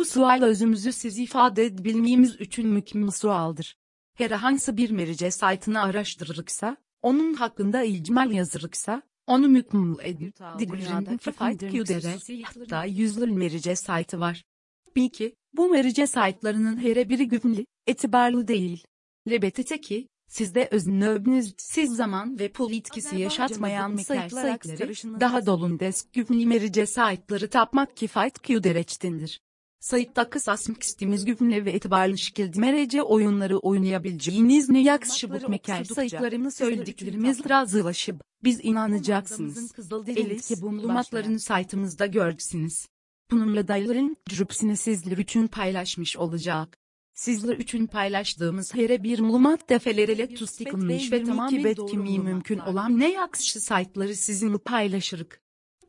Bu sual özümüzü siz ifade edebilmemiz için mükemmel sualdır. Herhangi bir merice saytını araştırırıksa, onun hakkında icmal yazırıksa, onu mükemmel edin. Digri'nin Fight Q'dere hatta yüzlü merice saytı var. Bil ki, bu merice saytlarının her biri güvenli, etibarlı değil. Lebetete ki, sizde öznöbünüz siz zaman ve pul etkisi yaşatmayan saytları, daha dolundesk güvenli merice saytları tapmak ki Fight Q'dereçtindir. Sayıtta kısas mixtimiz güvenli ve etibarlı şekilde merece oyunları oynayabileceğiniz ne yakışıbık mekel sayıklarını söylediklerimiz razılaşıp, biz inanacaksınız. Elit ki bu malumatlarını saytımızda görürsünüz. Bununla dayıların cürüpsini sizler için paylaşmış olacak. Sizler için paylaştığımız her bir malumat defeleriyle tustiklanmış ve tamamen etkimi mümkün olan ne yakışı saytları sizinle paylaşırık.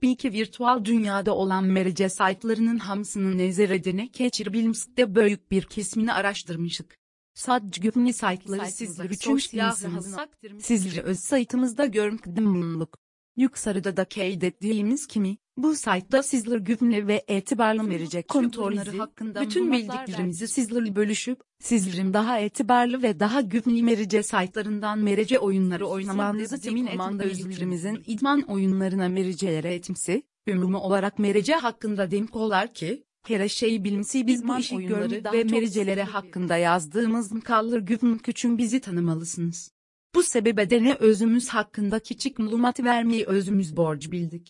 Bil ki virtual dünyada olan merice saytlarının hamsını nezarete geçirebilmekte büyük bir kısmını araştırmışık. Sadece güvenli saytları sizler için silahsınız. Sizleri öz saytımızda görmekten bulunduk. Yukarıda da kaydettiğimiz kimi, bu saytta sizler güvenli ve etibarlı verecek kontrolleri hakkında bütün bildiklerimizi sizlerle bölüşüp, sizlerin daha etibarlı ve daha güvenli merece saytlarından merece oyunları oynamanızı temin etmanda özlerimizin idman oyunlarına merecelere etmesi, ümumi olarak merece hakkında demkolar ki, her şeyi bilimsi biz bu işi oyunları ve mericelere hakkında yazdığımız mkallar güvenlik için bizi tanımalısınız. Bu sebebe de ne özümüz hakkında küçük malumat vermeyi özümüz borç bildik.